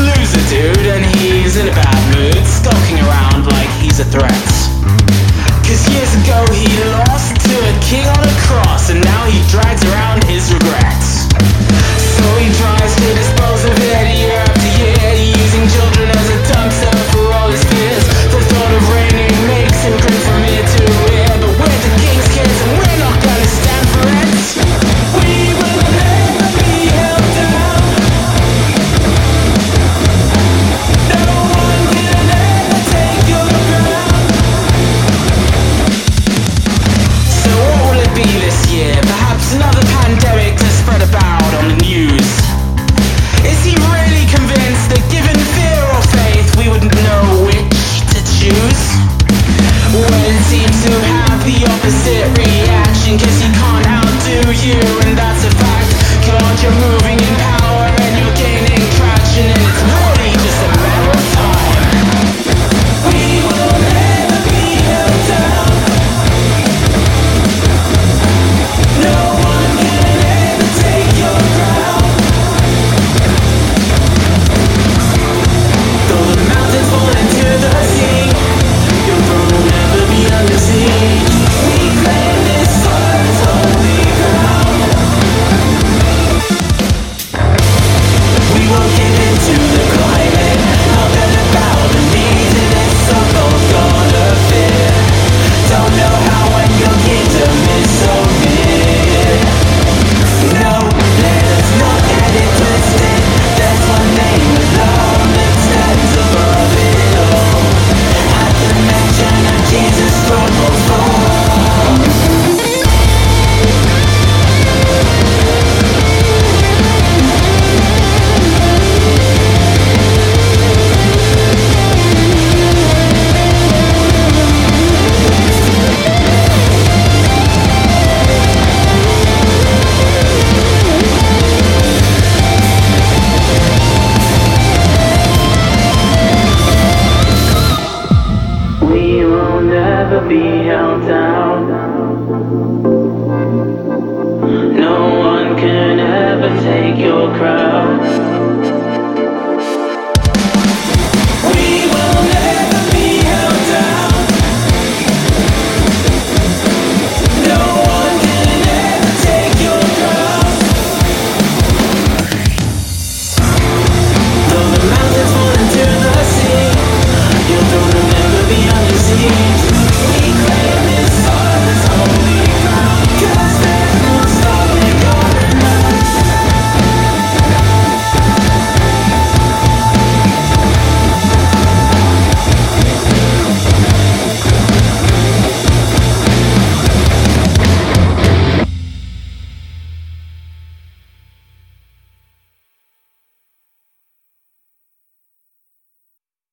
loser dude, and he's in a bad mood, skulking around like he's a threat. Cause years ago he lost to a king on a cross, and now he drags never be held down. No one can ever take your crown.